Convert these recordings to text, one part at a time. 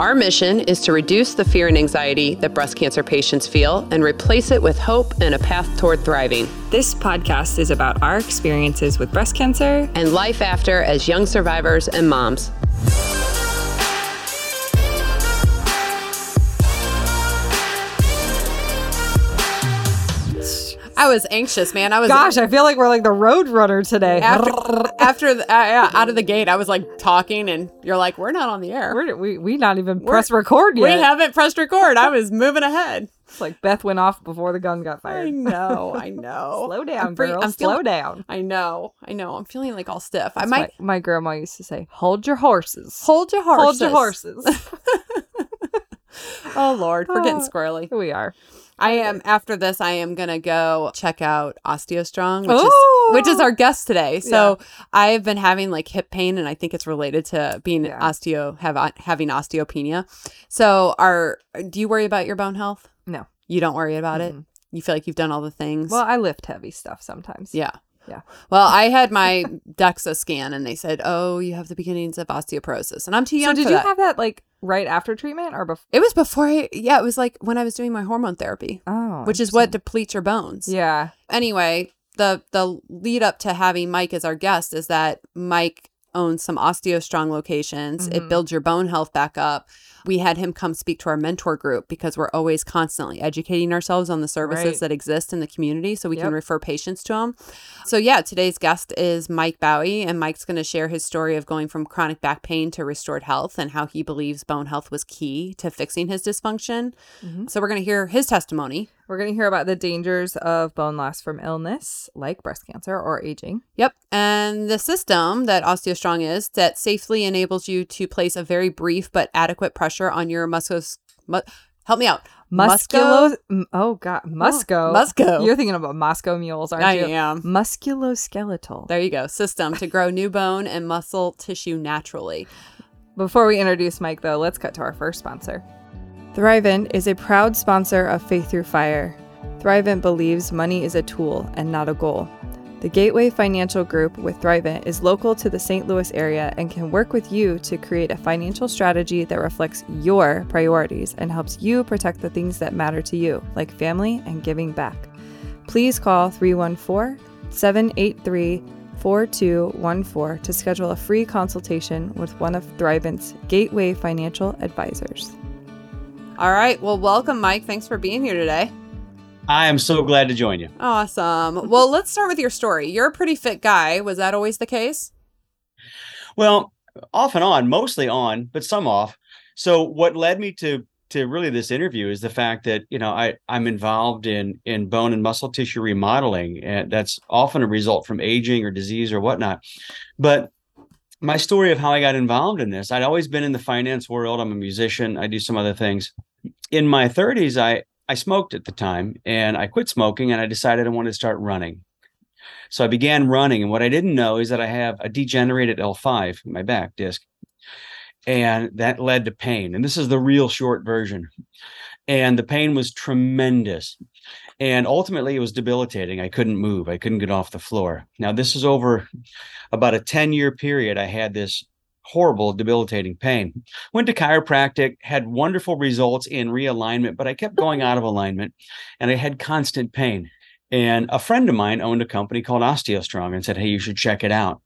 Our mission is to reduce the fear and anxiety that breast cancer patients feel and replace it with hope and a path toward thriving. This podcast is about our experiences with breast cancer and life after as young survivors and moms. I was anxious, man. I was Gosh, I feel like we're like the road runner today. after after the, uh, out of the gate. I was like talking, and you're like, "We're not on the air. We're, we we not even press record yet. we haven't pressed record." I was moving ahead. It's like Beth went off before the gun got fired. I know, I know. Slow down, I'm free- girl. I'm Slow down. I know, I know. I'm feeling like all stiff. I might what my grandma used to say, "Hold your horses. hold your horses. Hold your horses." Oh Lord, we're getting Oh. squirrely. Here we are. I am after this. I am gonna go check out OsteoStrong, which is which is our guest today. So I've been having like hip pain, and I think it's related to being Yeah. osteo have having osteopenia. So, are do you worry about your bone health? No. you don't worry about it. Mhm. You feel like you've done all the things. Well, I lift heavy stuff sometimes. yeah. Yeah. Well, I had my DEXA scan, and they said, "Oh, you have the beginnings of osteoporosis," and I'm too So did you that. have that like right after treatment or before? it was before I, yeah, it was like when I was doing my hormone therapy, Oh, which is what depletes your bones. Yeah. anyway, the the lead up to having Mike as our guest is that Mike owns some OsteoStrong locations. It Mhm. builds your bone health back up. We had him come speak to our mentor group because we're always constantly educating ourselves on the services Right. that exist in the community so we can refer patients to them. So yeah, today's guest is Mike Bowie and Mike's going to share his story of going from chronic back pain to restored health and how he believes bone health was key to fixing his dysfunction. Mhm. So we're going to hear his testimony. We're going to hear about the dangers of bone loss from illness, like breast cancer or aging. Yep. And the system that OsteoStrong is that safely enables you to place a very brief but adequate pressure on your muscles. Mu- help me out. Musculo. Oh God, Musco. Oh, musco. You're thinking about Moscow mules, aren't I you? am. Musculoskeletal. There you go. System to grow new bone and muscle tissue naturally. Before we introduce Mike, though, let's cut to our first sponsor. Thrivent is a proud sponsor of Faith Through Fire. Thrivent believes money is a tool and not a goal. The Gateway Financial Group with Thrivent is local to the St. Louis area and can work with you to create a financial strategy that reflects your priorities and helps you protect the things that matter to you, like family and giving back. Please call 314 783 4214 to schedule a free consultation with one of Thrivent's Gateway Financial Advisors. All right. Well, welcome, Mike. Thanks for being here today. I am so glad to join you. Awesome. Well, let's start with your story. You're a pretty fit guy. Was that always the case? Well, off and on, mostly on, but some off. So what led me to to really this interview is the fact that you know I I'm involved in in bone and muscle tissue remodeling, and that's often a result from aging or disease or whatnot. But my story of how I got involved in this, I'd always been in the finance world. I'm a musician. I do some other things. In my 30s, I I smoked at the time, and I quit smoking, and I decided I wanted to start running. So I began running, and what I didn't know is that I have a degenerated L5 in my back disc, and that led to pain. And this is the real short version. And the pain was tremendous. And ultimately, it was debilitating. I couldn't move. I couldn't get off the floor. Now, this is over about a 10 year period. I had this horrible, debilitating pain. Went to chiropractic, had wonderful results in realignment, but I kept going out of alignment and I had constant pain. And a friend of mine owned a company called OsteoStrong and said, Hey, you should check it out.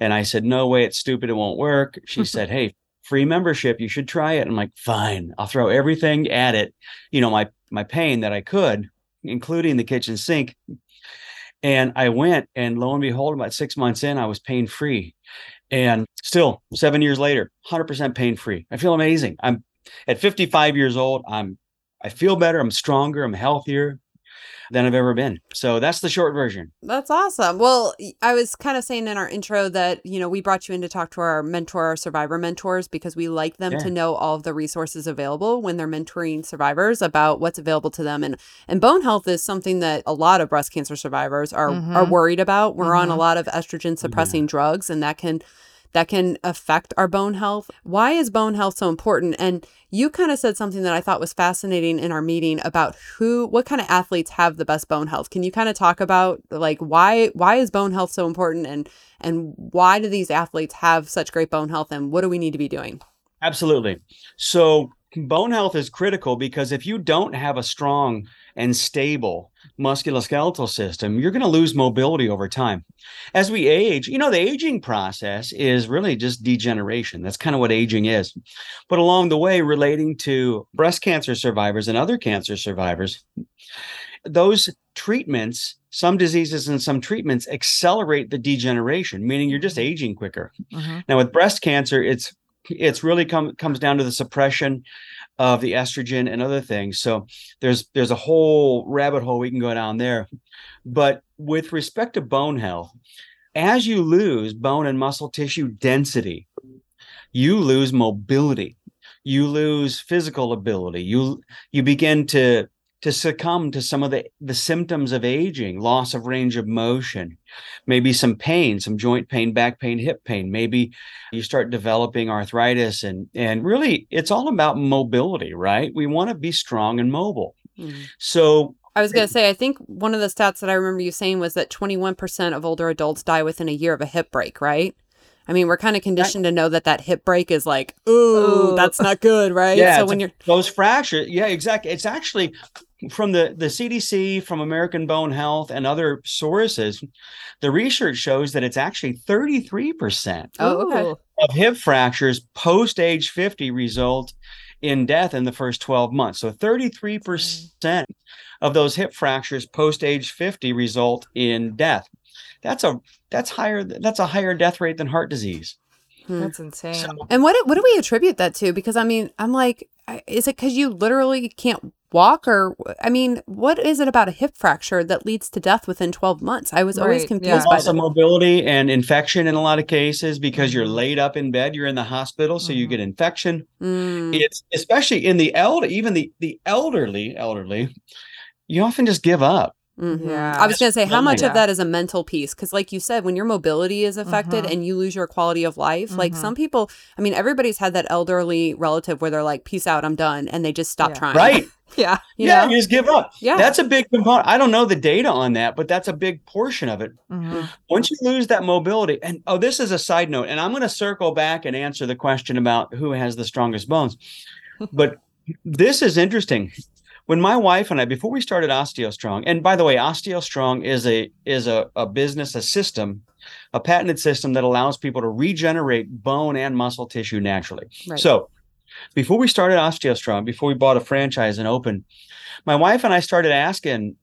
And I said, No way, it's stupid. It won't work. She said, Hey, free membership. You should try it. I'm like, Fine, I'll throw everything at it, you know, my my pain that I could, including the kitchen sink. And I went, and lo and behold, about six months in, I was pain free. And still, seven years later, 100% pain free. I feel amazing. I'm at 55 years old. I'm, I feel better. I'm stronger. I'm healthier. Than I've ever been. So that's the short version. That's awesome. Well, I was kind of saying in our intro that, you know, we brought you in to talk to our mentor, our survivor mentors, because we like them Yeah. to know all of the resources available when they're mentoring survivors about what's available to them. And and bone health is something that a lot of breast cancer survivors are are Mhm. worried about. We're on a Mhm. lot of estrogen suppressing drugs and that can that can affect our bone health. Why is bone health so important? And you kind of said something that I thought was fascinating in our meeting about who what kind of athletes have the best bone health. Can you kind of talk about like why why is bone health so important and and why do these athletes have such great bone health and what do we need to be doing? Absolutely. So bone health is critical because if you don't have a strong and stable musculoskeletal system, you're going to lose mobility over time. As we age, you know, the aging process is really just degeneration. That's kind of what aging is. But along the way, relating to breast cancer survivors and other cancer survivors, those treatments, some diseases and some treatments accelerate the degeneration, meaning you're just aging quicker. Mhm. Now with breast cancer, it's it's really come comes down to the suppression of the estrogen and other things. So there's there's a whole rabbit hole we can go down there. But with respect to bone health, as you lose bone and muscle tissue density, you lose mobility, you lose physical ability, you you begin to to succumb to some of the the symptoms of aging, loss of range of motion, maybe some pain, some joint pain, back pain, hip pain, maybe you start developing arthritis and and really it's all about mobility, right? We want to be strong and mobile. Mm. So I was going to say, I think one of the stats that I remember you saying was that 21% of older adults die within a year of a hip break, right? I mean, we're kind of conditioned to know that that hip break is like, ooh, Ooh. that's not good, right? Yeah, so when you're, those fractures, yeah, exactly. It's actually from the the CDC, from American Bone Health, and other sources. The research shows that it's actually thirty three percent Oh, okay. Of hip fractures post age fifty result in death in the first twelve months. So thirty three percent of those hip fractures post age fifty result in death. That's a that's higher that's a higher death rate than heart disease. Hmm. That's insane. So- and what, do- what do we attribute that to? Because I mean, I'm like, is it because you literally can't walk or, I mean, what is it about a hip fracture that leads to death within 12 months? I was always confused yeah. by loss of mobility and infection in a lot of cases because you're Mhm. laid up in bed you're in the hospital so you Mhm. get infection Mm, it's especially in the elder even the the elderly elderly you often just give up mhm. Yeah. I was going to say, how my much of that is a mental piece? Because, like you said, when your mobility is affected Mhm. and you lose your quality of life, like Mhm. some people, I mean, everybody's had that elderly relative where they're like, peace out, I'm done. And they just stop Yeah. trying. right Yeah. You yeah know? you just give up Yeah. that's a big component i don't know the data on that but that's a big portion of it Mhm. once you lose that mobility and oh this is a side note and i'm going to circle back and answer the question about who has the strongest bones but this is interesting when my wife and i before we started osteostrong and by the way osteostrong is a is a, a business a system a patented system that allows people to regenerate bone and muscle tissue naturally. Right. so before we started osteostrong before we bought a franchise and opened my wife and i started asking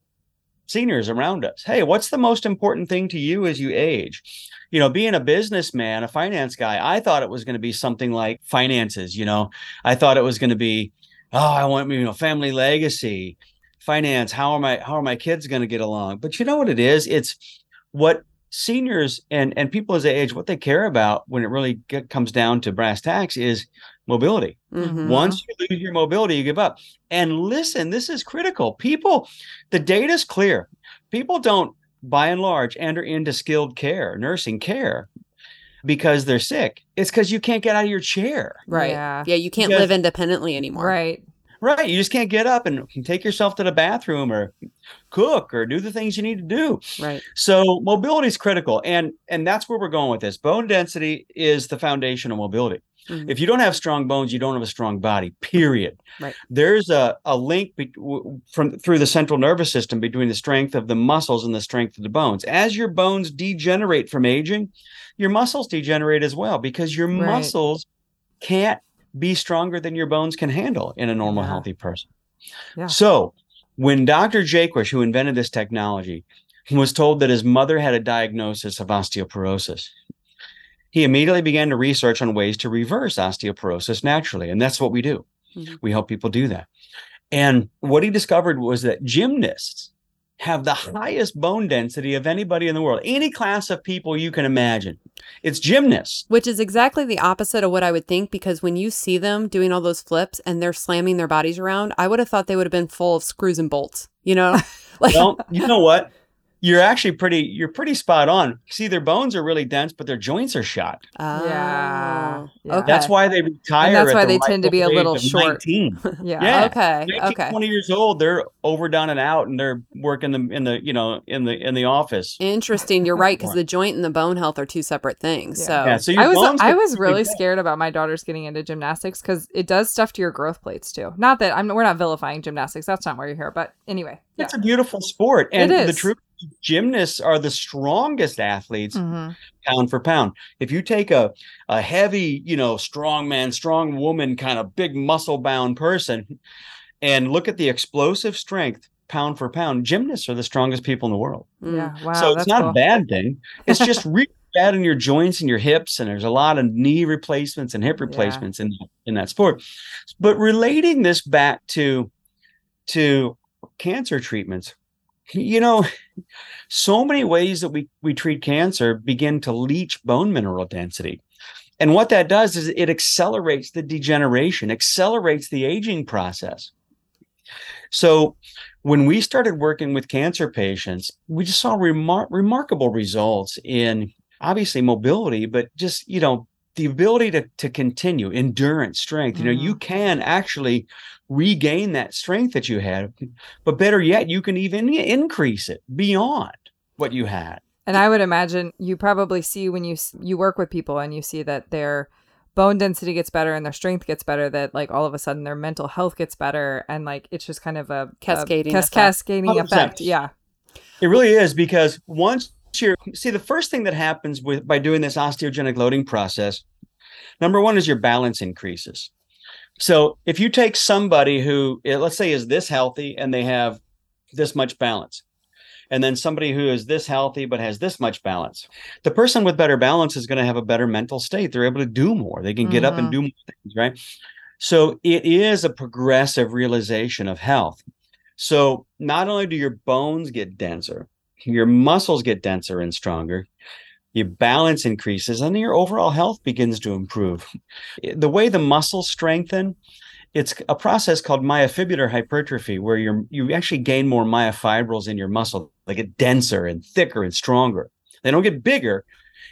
seniors around us hey what's the most important thing to you as you age? You know being a businessman a finance guy i thought it was going to be something like finances you know? I thought it was going to be oh i want you know family legacy finance how are my how are my kids going to get along but you know what it is it's what seniors and and people as they age what they care about when it really get, comes down to brass tacks is mobility Mhm. once you lose your mobility, you give up. And listen, this is critical. People, the data is clear. People don't, by and large, enter into skilled care, nursing care, because they're sick. It's because you can't get out of your chair. Right. Yeah. Yeah. You can't Because- live independently anymore. Right. Right. You just can't get up and take yourself to the bathroom or cook or do the things you need to do. Right. So mobility is critical. And and that's where we're going with this. Bone density is the foundation of mobility. Mhm. If you don't have strong bones, you don't have a strong body. Period. Right. There's a, a link be- from through the central nervous system between the strength of the muscles and the strength of the bones. As your bones degenerate from aging, your muscles degenerate as well because your Right. muscles can't be stronger than your bones can handle in a normal, Yeah. healthy person. Yeah. So when Dr. Jaquish, who invented this technology, was told that his mother had a diagnosis of osteoporosis, he immediately began to research on ways to reverse osteoporosis naturally. And that's what we do. Mhm. We help people do that. And what he discovered was that gymnasts have the highest bone density of anybody in the world. Any class of people you can imagine. It's gymnasts. Which is exactly the opposite of what I would think because when you see them doing all those flips and they're slamming their bodies around, I would have thought they would have been full of screws and bolts. You know? like Well, you know what? You're actually pretty you're pretty spot on. See their bones are really dense but their joints are shot. Oh, yeah, yeah. Okay. that's why they retire and that's why the they tend to be a little short. 19. yeah. yeah. okay 19, okay. 20 years old they're overdone and out and they're working them in the you know in the in the office. Interesting you're right because the joint and the bone health are two separate things yeah. so yeah so i was i was really scared about my daughters getting into gymnastics because it does stuff to your growth plates too. Not that i'm we're not vilifying gymnastics that's not why you're here but anyway it's a beautiful sport and the truth gymnasts are the strongest athletes mm-hmm. pound for pound. If you take a a heavy, you know, strong man, strong woman, kind of big muscle bound person, and look at the explosive strength pound for pound, gymnasts are the strongest people in the world. Mm. Yeah, wow. So it's not cool. a bad thing. It's just really bad in your joints and your hips, and there's a lot of knee replacements and hip replacements yeah. in in that sport. But relating this back to to cancer treatments, you know, so many ways that we, we treat cancer begin to leach bone mineral density. And what that does is it accelerates the degeneration, accelerates the aging process. So when we started working with cancer patients, we just saw remar- remarkable results in obviously mobility, but just, you know, the ability to, to continue endurance, strength. Mm-hmm. You know, you mm-hmm. can actually regain that strength that you had, but better yet, you can even increase it beyond what you had. And I would imagine you probably see when you you work with people and you see that their bone density gets better and their strength gets better that like all of a sudden their mental health gets better and like it's just kind of a cascading a effect. cascading effect. Yeah. It really is because once you're see the first thing that happens with by doing this osteogenic loading process number one is your balance increases so if you take somebody who, eh, let's say, is this healthy and they have this much balance, and then somebody who is this healthy but has this much balance, the person with better balance is going to have a better mental state. They're able to do more. They can get mm-hmm. up and mm-hmm. do more things, right? So it is a progressive realization of health. So not only do your bones get denser, your muscles get denser and stronger, your balance increases and your overall health begins to improve. The way the muscles strengthen, it's a process called myofibrillar hypertrophy, where you you actually gain more myofibrils in your muscle. They get denser and thicker and stronger. They don't get bigger.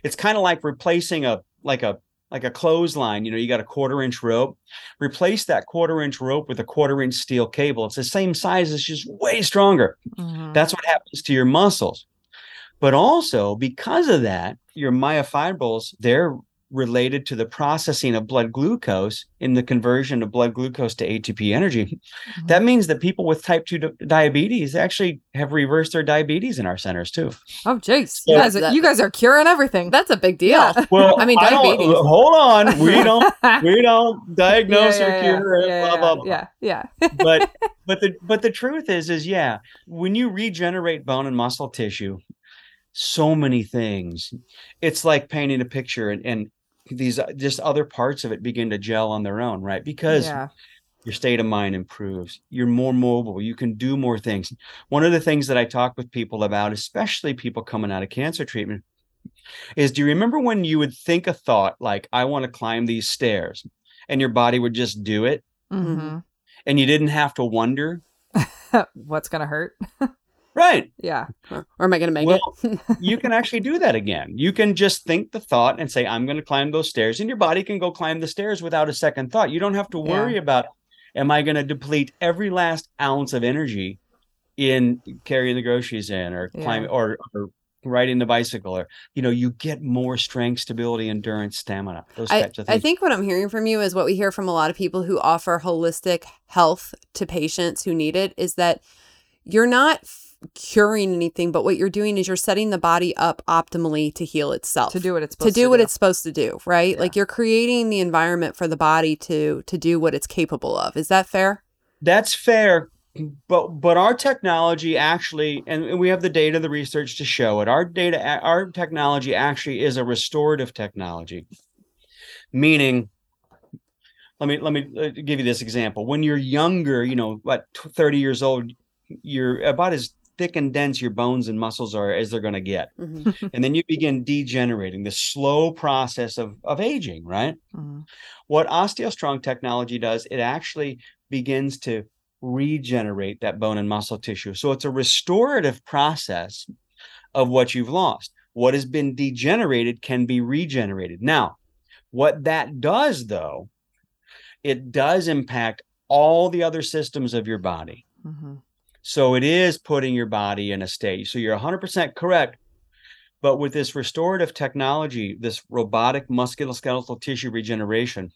It's kind of like replacing a like a like a clothesline. You know, you got a quarter inch rope. Replace that quarter inch rope with a quarter inch steel cable. It's the same size. It's just way stronger. Mm-hmm. That's what happens to your muscles. But also because of that, your myofibrils, they're related to the processing of blood glucose in the conversion of blood glucose to ATP energy. Mm-hmm. That means that people with type 2 diabetes actually have reversed their diabetes in our centers too. Oh, jeez. So, you, guys are, you guys are curing everything. That's a big deal. Yeah. Well, I mean, diabetes. I hold on. We don't, we don't diagnose yeah, yeah, or cure yeah, blah, blah, blah. Yeah. Yeah. but, but the, but the truth is, is yeah, when you regenerate bone and muscle tissue, so many things. It's like painting a picture and, and these uh, just other parts of it begin to gel on their own, right? Because yeah. your state of mind improves. You're more mobile. You can do more things. One of the things that I talk with people about, especially people coming out of cancer treatment, is do you remember when you would think a thought like, I want to climb these stairs, and your body would just do it? Mm-hmm. And you didn't have to wonder what's going to hurt. Right. Yeah. Or, or am I going to make well, it? you can actually do that again. You can just think the thought and say, I'm going to climb those stairs, and your body can go climb the stairs without a second thought. You don't have to worry yeah. about, am I going to deplete every last ounce of energy in carrying the groceries in or yeah. climbing or, or riding the bicycle or you know you get more strength stability endurance stamina those I, types of things i think what i'm hearing from you is what we hear from a lot of people who offer holistic health to patients who need it is that you're not curing anything, but what you're doing is you're setting the body up optimally to heal itself. To do what it's to do, to what it's supposed to do, right? Yeah. Like you're creating the environment for the body to to do what it's capable of. Is that fair? That's fair. But but our technology actually, and we have the data, the research to show it. Our data, our technology actually is a restorative technology, meaning let me let me uh, give you this example when you're younger you know what 30 years old you're about as thick and dense your bones and muscles are as they're going to get. Mhm. and then you begin degenerating, the slow process of, of aging, right? Mhm. What OsteoStrong technology does, it actually begins to regenerate that bone and muscle tissue. So it's a restorative process of what you've lost. What has been degenerated can be regenerated. Now, what that does, though, it does impact all the other systems of your body. Mhm. So it is putting your body in a state. So you're 100% correct. But with this restorative technology, this robotic musculoskeletal tissue regeneration,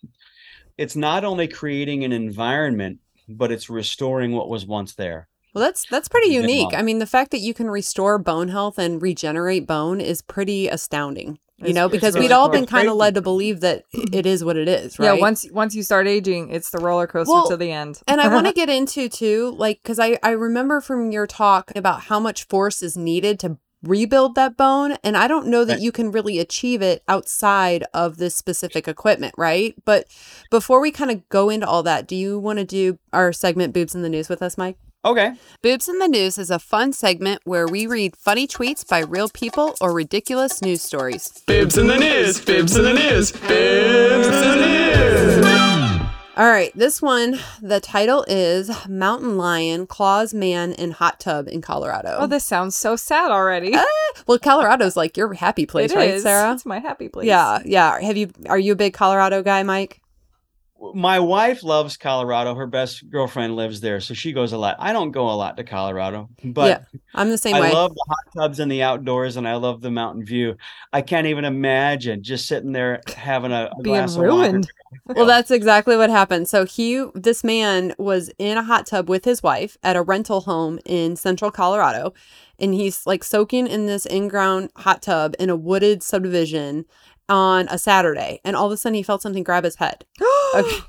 it's not only creating an environment, but it's restoring what was once there. Well, that's that's pretty unique. I mean, the fact that you can restore bone health and regenerate bone is pretty astounding. You know, because really we'd all been kind of led to believe that it is what it is, right? Yeah, once once you start aging, it's the roller coaster Well, to the end. and I want to get into too, like, because I I remember from your talk about how much force is needed to rebuild that bone, and I don't know that Right. you can really achieve it outside of this specific equipment, right? But before we kind of go into all that, do you want to do our segment "Boobs in the News" with us, Mike? Okay. Boobs in the News is a fun segment where we read funny tweets by real people or ridiculous news stories. Bibs in the news, bibs in the news, bibs in the news. All right, this one, the title is Mountain Lion Claws Man in Hot Tub in Colorado. Oh, this sounds so sad already. Ah, well, Colorado's like your happy place, It right, is. Sarah? It's my happy place. Yeah, yeah. Have you are you a big Colorado guy, Mike? My wife loves Colorado. Her best girlfriend lives there. So she goes a lot. I don't go a lot to Colorado, but Yeah, I'm the same I way. love the hot tubs and the outdoors, and I love the mountain view. I can't even imagine just sitting there having a, a Being glass of wine. ruined. Well, that's exactly what happened. So he, this man, was in a hot tub with his wife at a rental home in Central Colorado, and he's like soaking in this in-ground hot tub in a wooded subdivision on a Saturday, and all of a sudden he felt something grab his head. Okay.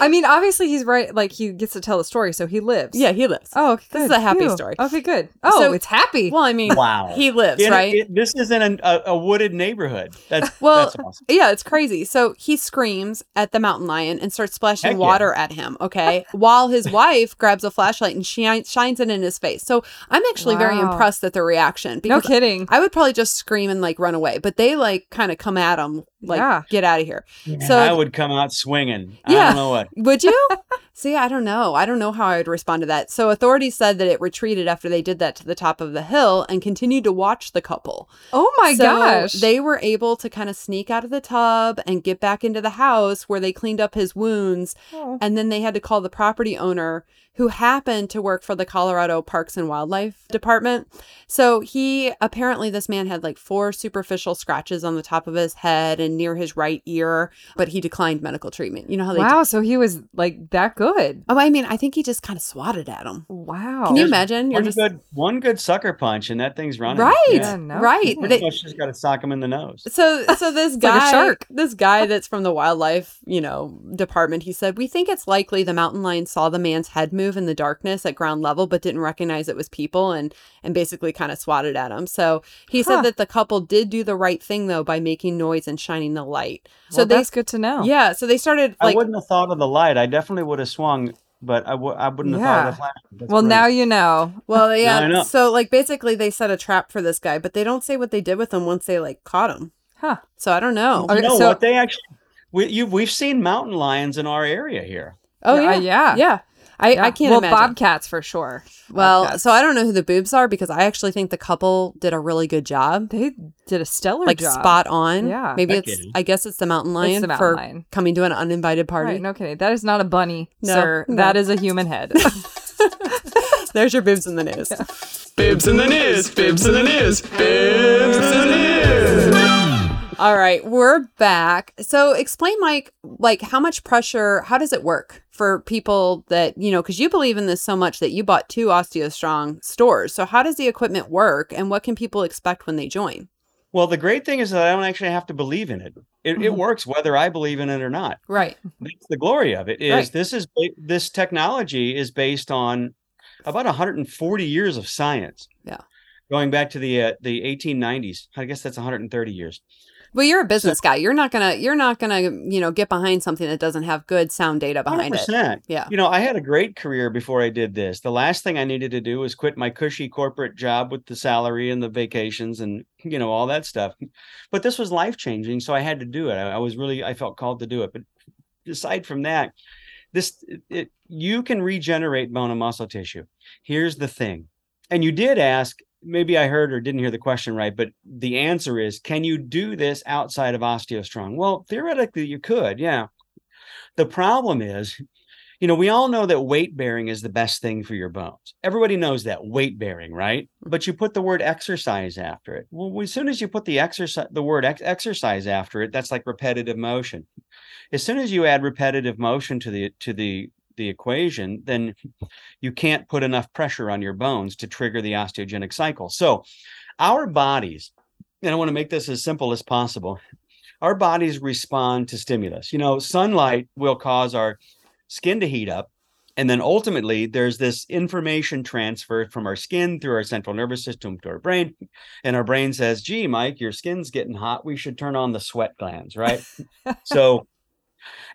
I mean, obviously he's right. Like he gets to tell the story, so he lives. Yeah, he lives. Oh, okay, This is a happy Phew. story. Okay, good. Oh, So- it's happy. Well, I mean, Wow. he lives, In a- right? it- this is in a, a wooded neighborhood. That's Well, that's awesome. Yeah, it's crazy. So he screams at the mountain lion and starts splashing Heck yeah. water at him, okay? While his wife grabs a flashlight and shi- shines it in his face. So I'm actually very impressed at the reaction no kidding. I would probably just scream and like run away, but they like kind of come at him like Yeah. get out of here. And so- I would come out swinging. I Yeah. Don't know what. Would you? See, I don't know. I don't know how I would respond to that. So authorities said that it retreated after they did that to the top of the hill and continued to watch the couple. oh my So gosh. They were able to kind of sneak out of the tub and get back into the house where they cleaned up his wounds. Oh. And then they had to call the property owner who happened to work for the Colorado Parks and Wildlife Department. So he apparently, this man had like four superficial scratches on the top of his head and near his right ear, but he declined medical treatment. You know how they. wow. So he was like that good. Oh, I mean, I think he just kind of swatted at him. Wow. Can you There's imagine? You're One just. good, one good sucker punch, and that thing's running. Right, Yeah, no right. kidding. They- Much just got to sock him in the nose. So so this It's like guy shark. this guy that's from the wildlife, you know, department, he said, "We think it's likely the mountain lion saw the man's head move in the darkness at ground level but didn't recognize it was people and and basically kind of swatted at him." So he Huh. said that the couple did do the right thing though by making noise and shining the light. So well, they that's good to know. Yeah, so they started I wouldn't have thought of the light. I definitely would have swung, but I w- I wouldn't have thought of the flash. That's Well, great. now you know. well, yeah. know. So like basically they set a trap for this guy, but they don't say what they did with him once they like caught him. Huh. So I don't know. you Okay, know so- what? They actually, we, you, we've seen mountain lions in our area here. Oh Yeah, yeah. yeah. Yeah. I, Yeah. I can't well, imagine. bobcats for sure. Well, Bobcats. so I don't know who the boobs are because I actually think the couple did a really good job. they did a stellar Like job. spot on. Yeah. Maybe No it's kidding. I guess it's the mountain lion the mountain for lion. coming to an uninvited party. Right, no kidding. That is not a bunny, No, sir. no. That is a human head. There's your boobs in the news. Bibs in the news, bibs in the news, bibs in the news. All right, we're back. So explain Mike like how much pressure, how does it work for people that, you know, cuz you believe in this so much that you bought two OsteoStrong stores. So how does the equipment work and what can people expect when they join? Well, the great thing is that I don't actually have to believe in it. It, it Mhm. works whether I believe in it or not. Right. That's the glory of it. Is Right. this is this technology is based on about 140 years of science. Yeah. going back to the uh, the 1890s. I guess that's 130 years. Well, you're a business guy. You're not gonna you're not gonna you know get behind something that doesn't have good sound data behind it. 100%. Yeah. You know, I had a great career before I did this. The last thing I needed to do was quit my cushy corporate job with the salary and the vacations and, you know, all that stuff. But this was life changing. So I had to do it. I, I was really, I felt called to do it. But aside from that, this, it, it, you can regenerate bone and muscle tissue. Here's the thing. And you did ask, maybe I heard or didn't hear the question right, but the answer is can you do this outside of OsteoStrong? Well, theoretically, you could. Yeah. The problem is, you know, we all know that weight bearing is the best thing for your bones. Everybody knows that weight bearing, right? Mm-hmm. But you put the word exercise after it. Well, as soon as you put the exercise, the word ex- exercise after it, that's like repetitive motion. As soon as you add repetitive motion to the to the the equation, then you can't put enough pressure on your bones to trigger the osteogenic cycle. So, our bodies, and I want to make this as simple as possible. Our bodies respond to stimulus. You know, sunlight will cause our skin to heat up. And then ultimately, there's this information transfer from our skin through our central nervous system to our brain. And our brain says, gee, Mike, your skin's getting hot. We should turn on the sweat glands, right? so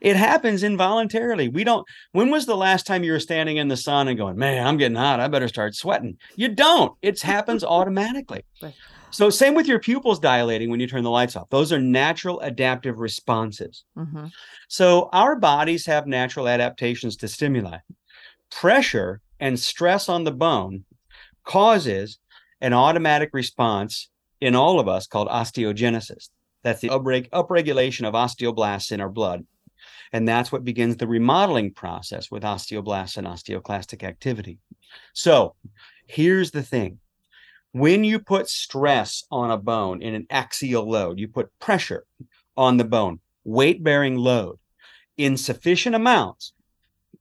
it happens involuntarily. We don't. When was the last time you were standing in the sun and going, man, I'm getting hot. I better start sweating? You don't. It happens automatically. Right. So, same with your pupils dilating when you turn the lights off. Those are natural adaptive responses. Mm-hmm. So our bodies have natural adaptations to stimuli. Pressure and stress on the bone causes an automatic response in all of us called osteogenesis. That's the upreg- upregulation of osteoblasts in our blood. And that's what begins the remodeling process with osteoblasts and osteoclastic activity. So here's the thing when you put stress on a bone in an axial load, you put pressure on the bone, weight bearing load in sufficient amounts,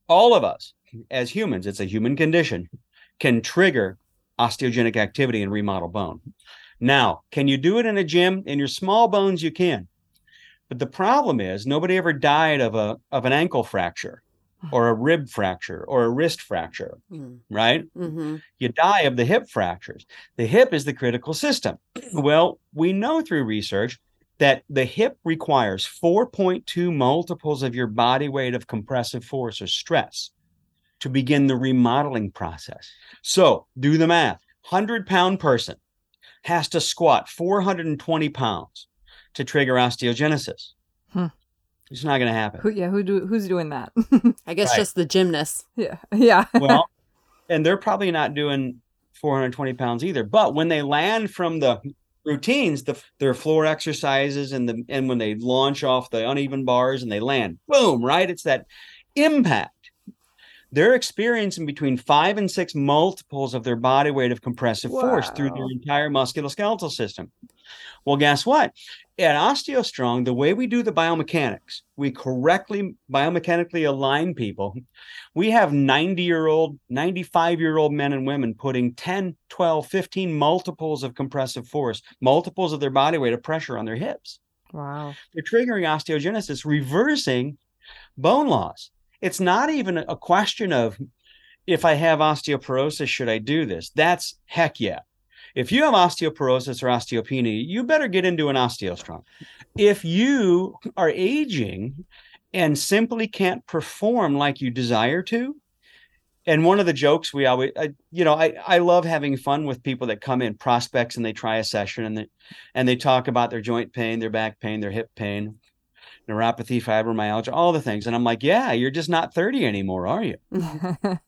all of us as humans, it's a human condition, can trigger osteogenic activity and remodel bone. Now, can you do it in a gym? In your small bones, you can. But the problem is nobody ever died of a of an ankle fracture or a rib fracture or a wrist fracture, Mm. right? hmm you die of the hip fractures. The hip is the critical system. Well, we know through research that the hip requires 4.2 multiples of your body weight of compressive force or stress to begin the remodeling process. So do the math 100 pound person has to squat 420 pounds to trigger osteogenesis. Hmm. It's not going to happen. Who, yeah, who do who's doing that? I guess Right. just the gymnasts. yeah, yeah. well, and they're probably not doing 420 pounds either. But when they land from the routines, the their floor exercises and the and when they launch off the uneven bars and they land, boom, right? It's that impact. They're experiencing between five and six multiples of their body weight of compressive force through their entire musculoskeletal system. Well, guess what? At OsteoStrong, the way we do the biomechanics, we correctly biomechanically align people. We have 90 year old, 95 year old men and women putting 10, 12, 15 multiples of compressive force, multiples of their body weight of pressure on their hips. wow. They're triggering osteogenesis, reversing bone loss. It's not even a question of if I have osteoporosis, should I do this? That's heck yeah. If you have osteoporosis or osteopenia, you better get into an osteostrong. If you are aging and simply can't perform like you desire to, and one of the jokes we always, I, you know, I, I love having fun with people that come in prospects and they try a session and they, and they talk about their joint pain, their back pain, their hip pain, neuropathy, fibromyalgia, all the things. And I'm like, yeah, you're just not 30 anymore, are you?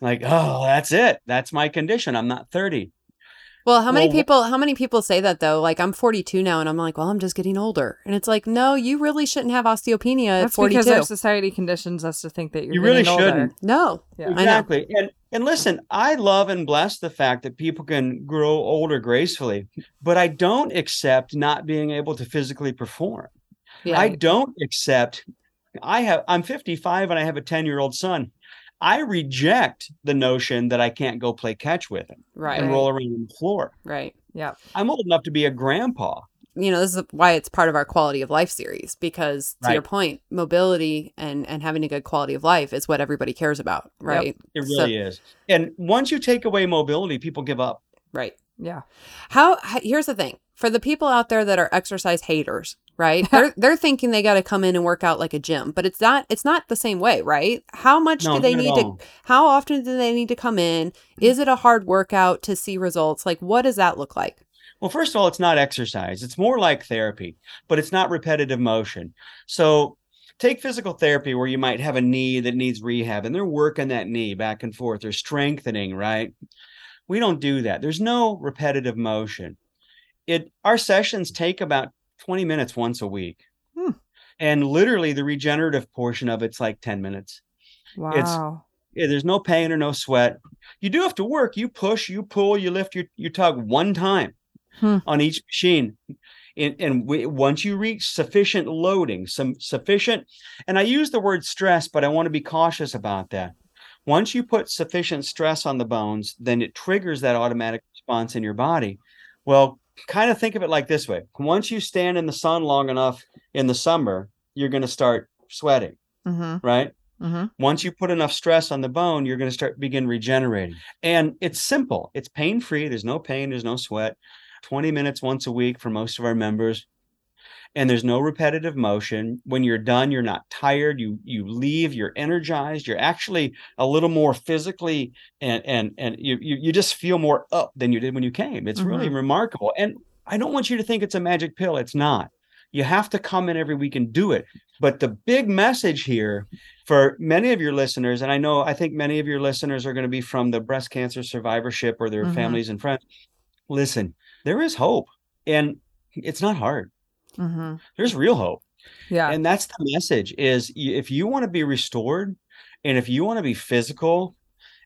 Like, oh, that's it. That's my condition. I'm not 30. Well, how many Well, people how many people say that though? Like I'm 42 now and I'm like, well, I'm just getting older. And it's like, no, you really shouldn't have osteopenia at 42. because our society conditions us to think that you're You really older. shouldn't. no. Yeah. Exactly. And and listen, I love and bless the fact that people can grow older gracefully, but I don't accept not being able to physically perform. Yeah. I don't accept I have I'm 55 and I have a 10-year-old son. I reject the notion that I can't go play catch with him right. and roll around on the floor. Right. Yeah. I'm old enough to be a grandpa. You know, this is why it's part of our quality of life series because to your point, mobility and and having a good quality of life is what everybody cares about, right? It So- really is. And once you take away mobility, people give up. Right. Yeah. How here's the thing. for the people out there that are exercise haters, right? they're they're thinking they got to come in and work out like a gym, but it's not it's not the same way, right? How much No, do they need to how often do they need to come in? Mm-hmm. Is it a hard workout to see results? Like what does that look like? Well, first of all, it's not exercise. It's more like therapy, but it's not repetitive motion. So take physical therapy where you might have a knee that needs rehab and they're working that knee back and forth. They're strengthening, right? We don't do that. There's no repetitive motion. It our sessions take about 20 minutes once a week. Hmm. And literally the regenerative portion of it's like 10 minutes. Wow. Yeah, there's no pain or no sweat. You do have to work. You push, you pull, you lift, you you tug one time Hmm. on each machine. And, and we, once you reach sufficient loading, some sufficient, and I use the word stress, but I want to be cautious about that. Once you put sufficient stress on the bones, then it triggers that automatic response in your body. Well, kind of think of it like this way: once you stand in the sun long enough in the summer, you're going to start sweating, mm-hmm. right? Mm-hmm. Once you put enough stress on the bone, you're going to start begin regenerating. And it's simple. It's pain free. There's no pain. There's no sweat. 20 minutes once a week for most of our members. And there's no repetitive motion. When you're done, you're not tired. You you leave. You're energized. You're actually a little more physically and and and you you, you just feel more up than you did when you came. It's really remarkable. And I don't want you to think it's a magic pill. It's not. You have to come in every week and do it. But the big message here for many of your listeners, and I know I think many of your listeners are going to be from the breast cancer survivorship or their Mhm. families and friends. Listen, there is hope, and it's not hard. Mm-hmm. There's real hope, Yeah. and that's the message: is if you want to be restored, and if you want to be physical,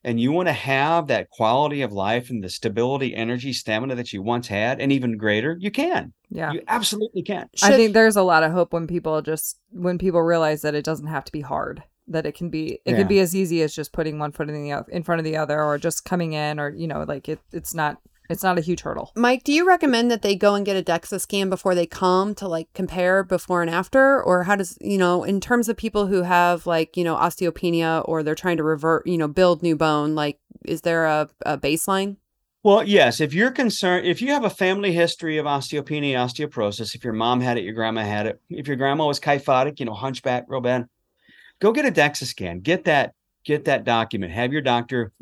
and you want to have that quality of life and the stability, energy, stamina that you once had, and even greater, you can. yeah. You absolutely can. I think there's a lot of hope when people just when people realize that it doesn't have to be hard. That it can be it Yeah. can be as easy as just putting one foot in the oth- in front of the other or just coming in or you know like it it's not it's not a huge hurdle. Mike, do you recommend that they go and get a DEXA scan before they come to like compare before and after? Or how does, you know, in terms of people who have like, you know, osteopenia or they're trying to revert, you know, build new bone, like, is there a, a baseline? Well, yes. If you're concerned, if you have a family history of osteopenia, osteoporosis, if your mom had it, your grandma had it, if your grandma was kyphotic, you know, hunchback real bad, go get a DEXA scan. Get that, get that document. Have your doctor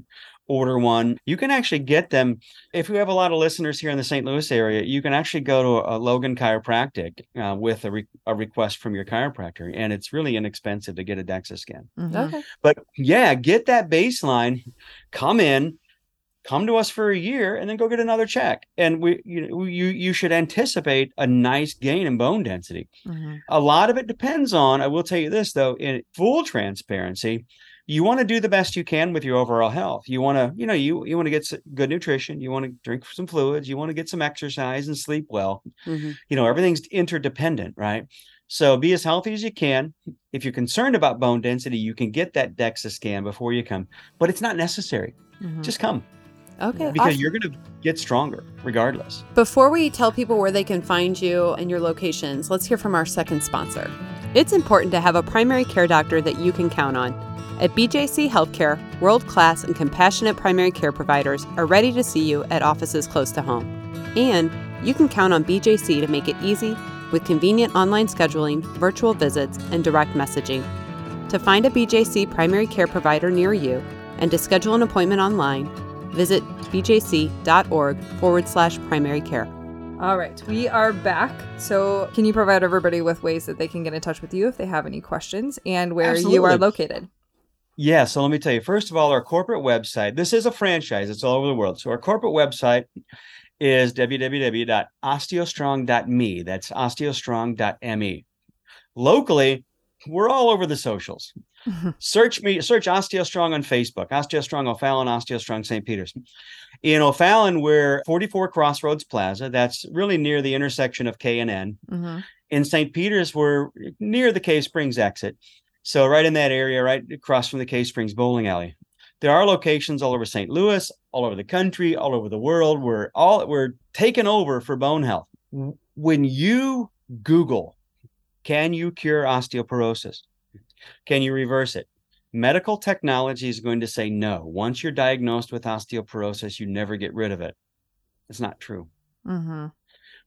order one. You can actually get them. If you have a lot of listeners here in the St. Louis area, you can actually go to a Logan Chiropractic uh, with a, re- a request from your chiropractor, and it's really inexpensive to get a DEXA scan. Mhm. Okay. But yeah, get that baseline, come in, come to us for a year, and then go get another check. And we, you you you should anticipate a nice gain in bone density. Mhm. A lot of it depends on. I will tell you this though, in full transparency, you want to do the best you can with your overall health. You want to, you know, you you want to get good nutrition. You want to drink some fluids. You want to get some exercise and sleep well Mhm. you know everything's interdependent right so be as healthy as you can if you're concerned about bone density you can get that dexa scan before you come but it's not necessary Mhm. just come Okay. because awesome. you're going to get stronger regardless Before we tell people where they can find you and your locations, let's hear from our second sponsor. It's important to have a primary care doctor that you can count on. At BJC Healthcare, world class and compassionate primary care providers are ready to see you at offices close to home. And you can count on BJC to make it easy with convenient online scheduling, virtual visits, and direct messaging. To find a BJC primary care provider near you and to schedule an appointment online, visit bjc.org forward slash primary care. All right, we are back. So, can you provide everybody with ways that they can get in touch with you if they have any questions and where you are Absolutely. located? Yeah so let me tell you first of all our corporate website this is a franchise it's all over the world. So our corporate website is www.osteostrong.me that's osteostrong.me locally we're all over the socials. Search me search osteostrong on facebook osteostrong o'fallon osteostrong st peters. In o'fallon we're 44 crossroads plaza that's really near the intersection of k and n. Mm-hmm. in st peters we're near the cave springs exit so right in that area right across from the cave springs bowling alley there are locations all over st louis all over the country all over the world we're all we're taken over for bone health when you google can you cure osteoporosis can you reverse it? Medical technology is going to say no. Once you're diagnosed with osteoporosis, you never get rid of it. It's not true. Mm-hmm.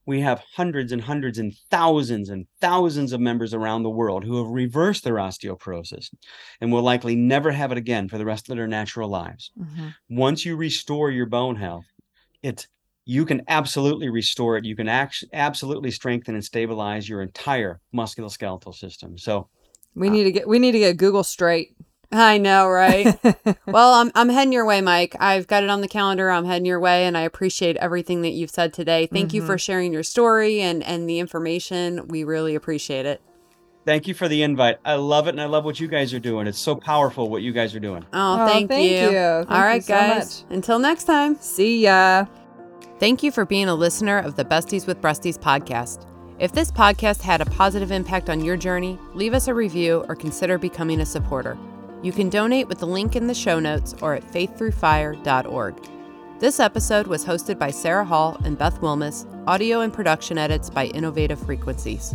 We have hundreds and hundreds and thousands and thousands of members around the world who have reversed their osteoporosis and will likely never have it again for the rest of their natural lives. Mm-hmm. Once you restore your bone health, it's you can absolutely restore it. You can act- absolutely strengthen and stabilize your entire musculoskeletal system. So we need to get we need to get Google straight. I know, right? well, I'm I'm heading your way, Mike. I've got it on the calendar. I'm heading your way, and I appreciate everything that you've said today. Thank mm-hmm. you for sharing your story and and the information. We really appreciate it. Thank you for the invite. I love it, and I love what you guys are doing. It's so powerful what you guys are doing. Oh, thank, oh, thank you. you. Thank All right, you so guys. Much. Until next time. See ya. Thank you for being a listener of the Besties with Breasties podcast. If this podcast had a positive impact on your journey, leave us a review or consider becoming a supporter. You can donate with the link in the show notes or at faiththroughfire.org. This episode was hosted by Sarah Hall and Beth Wilmus, audio and production edits by Innovative Frequencies.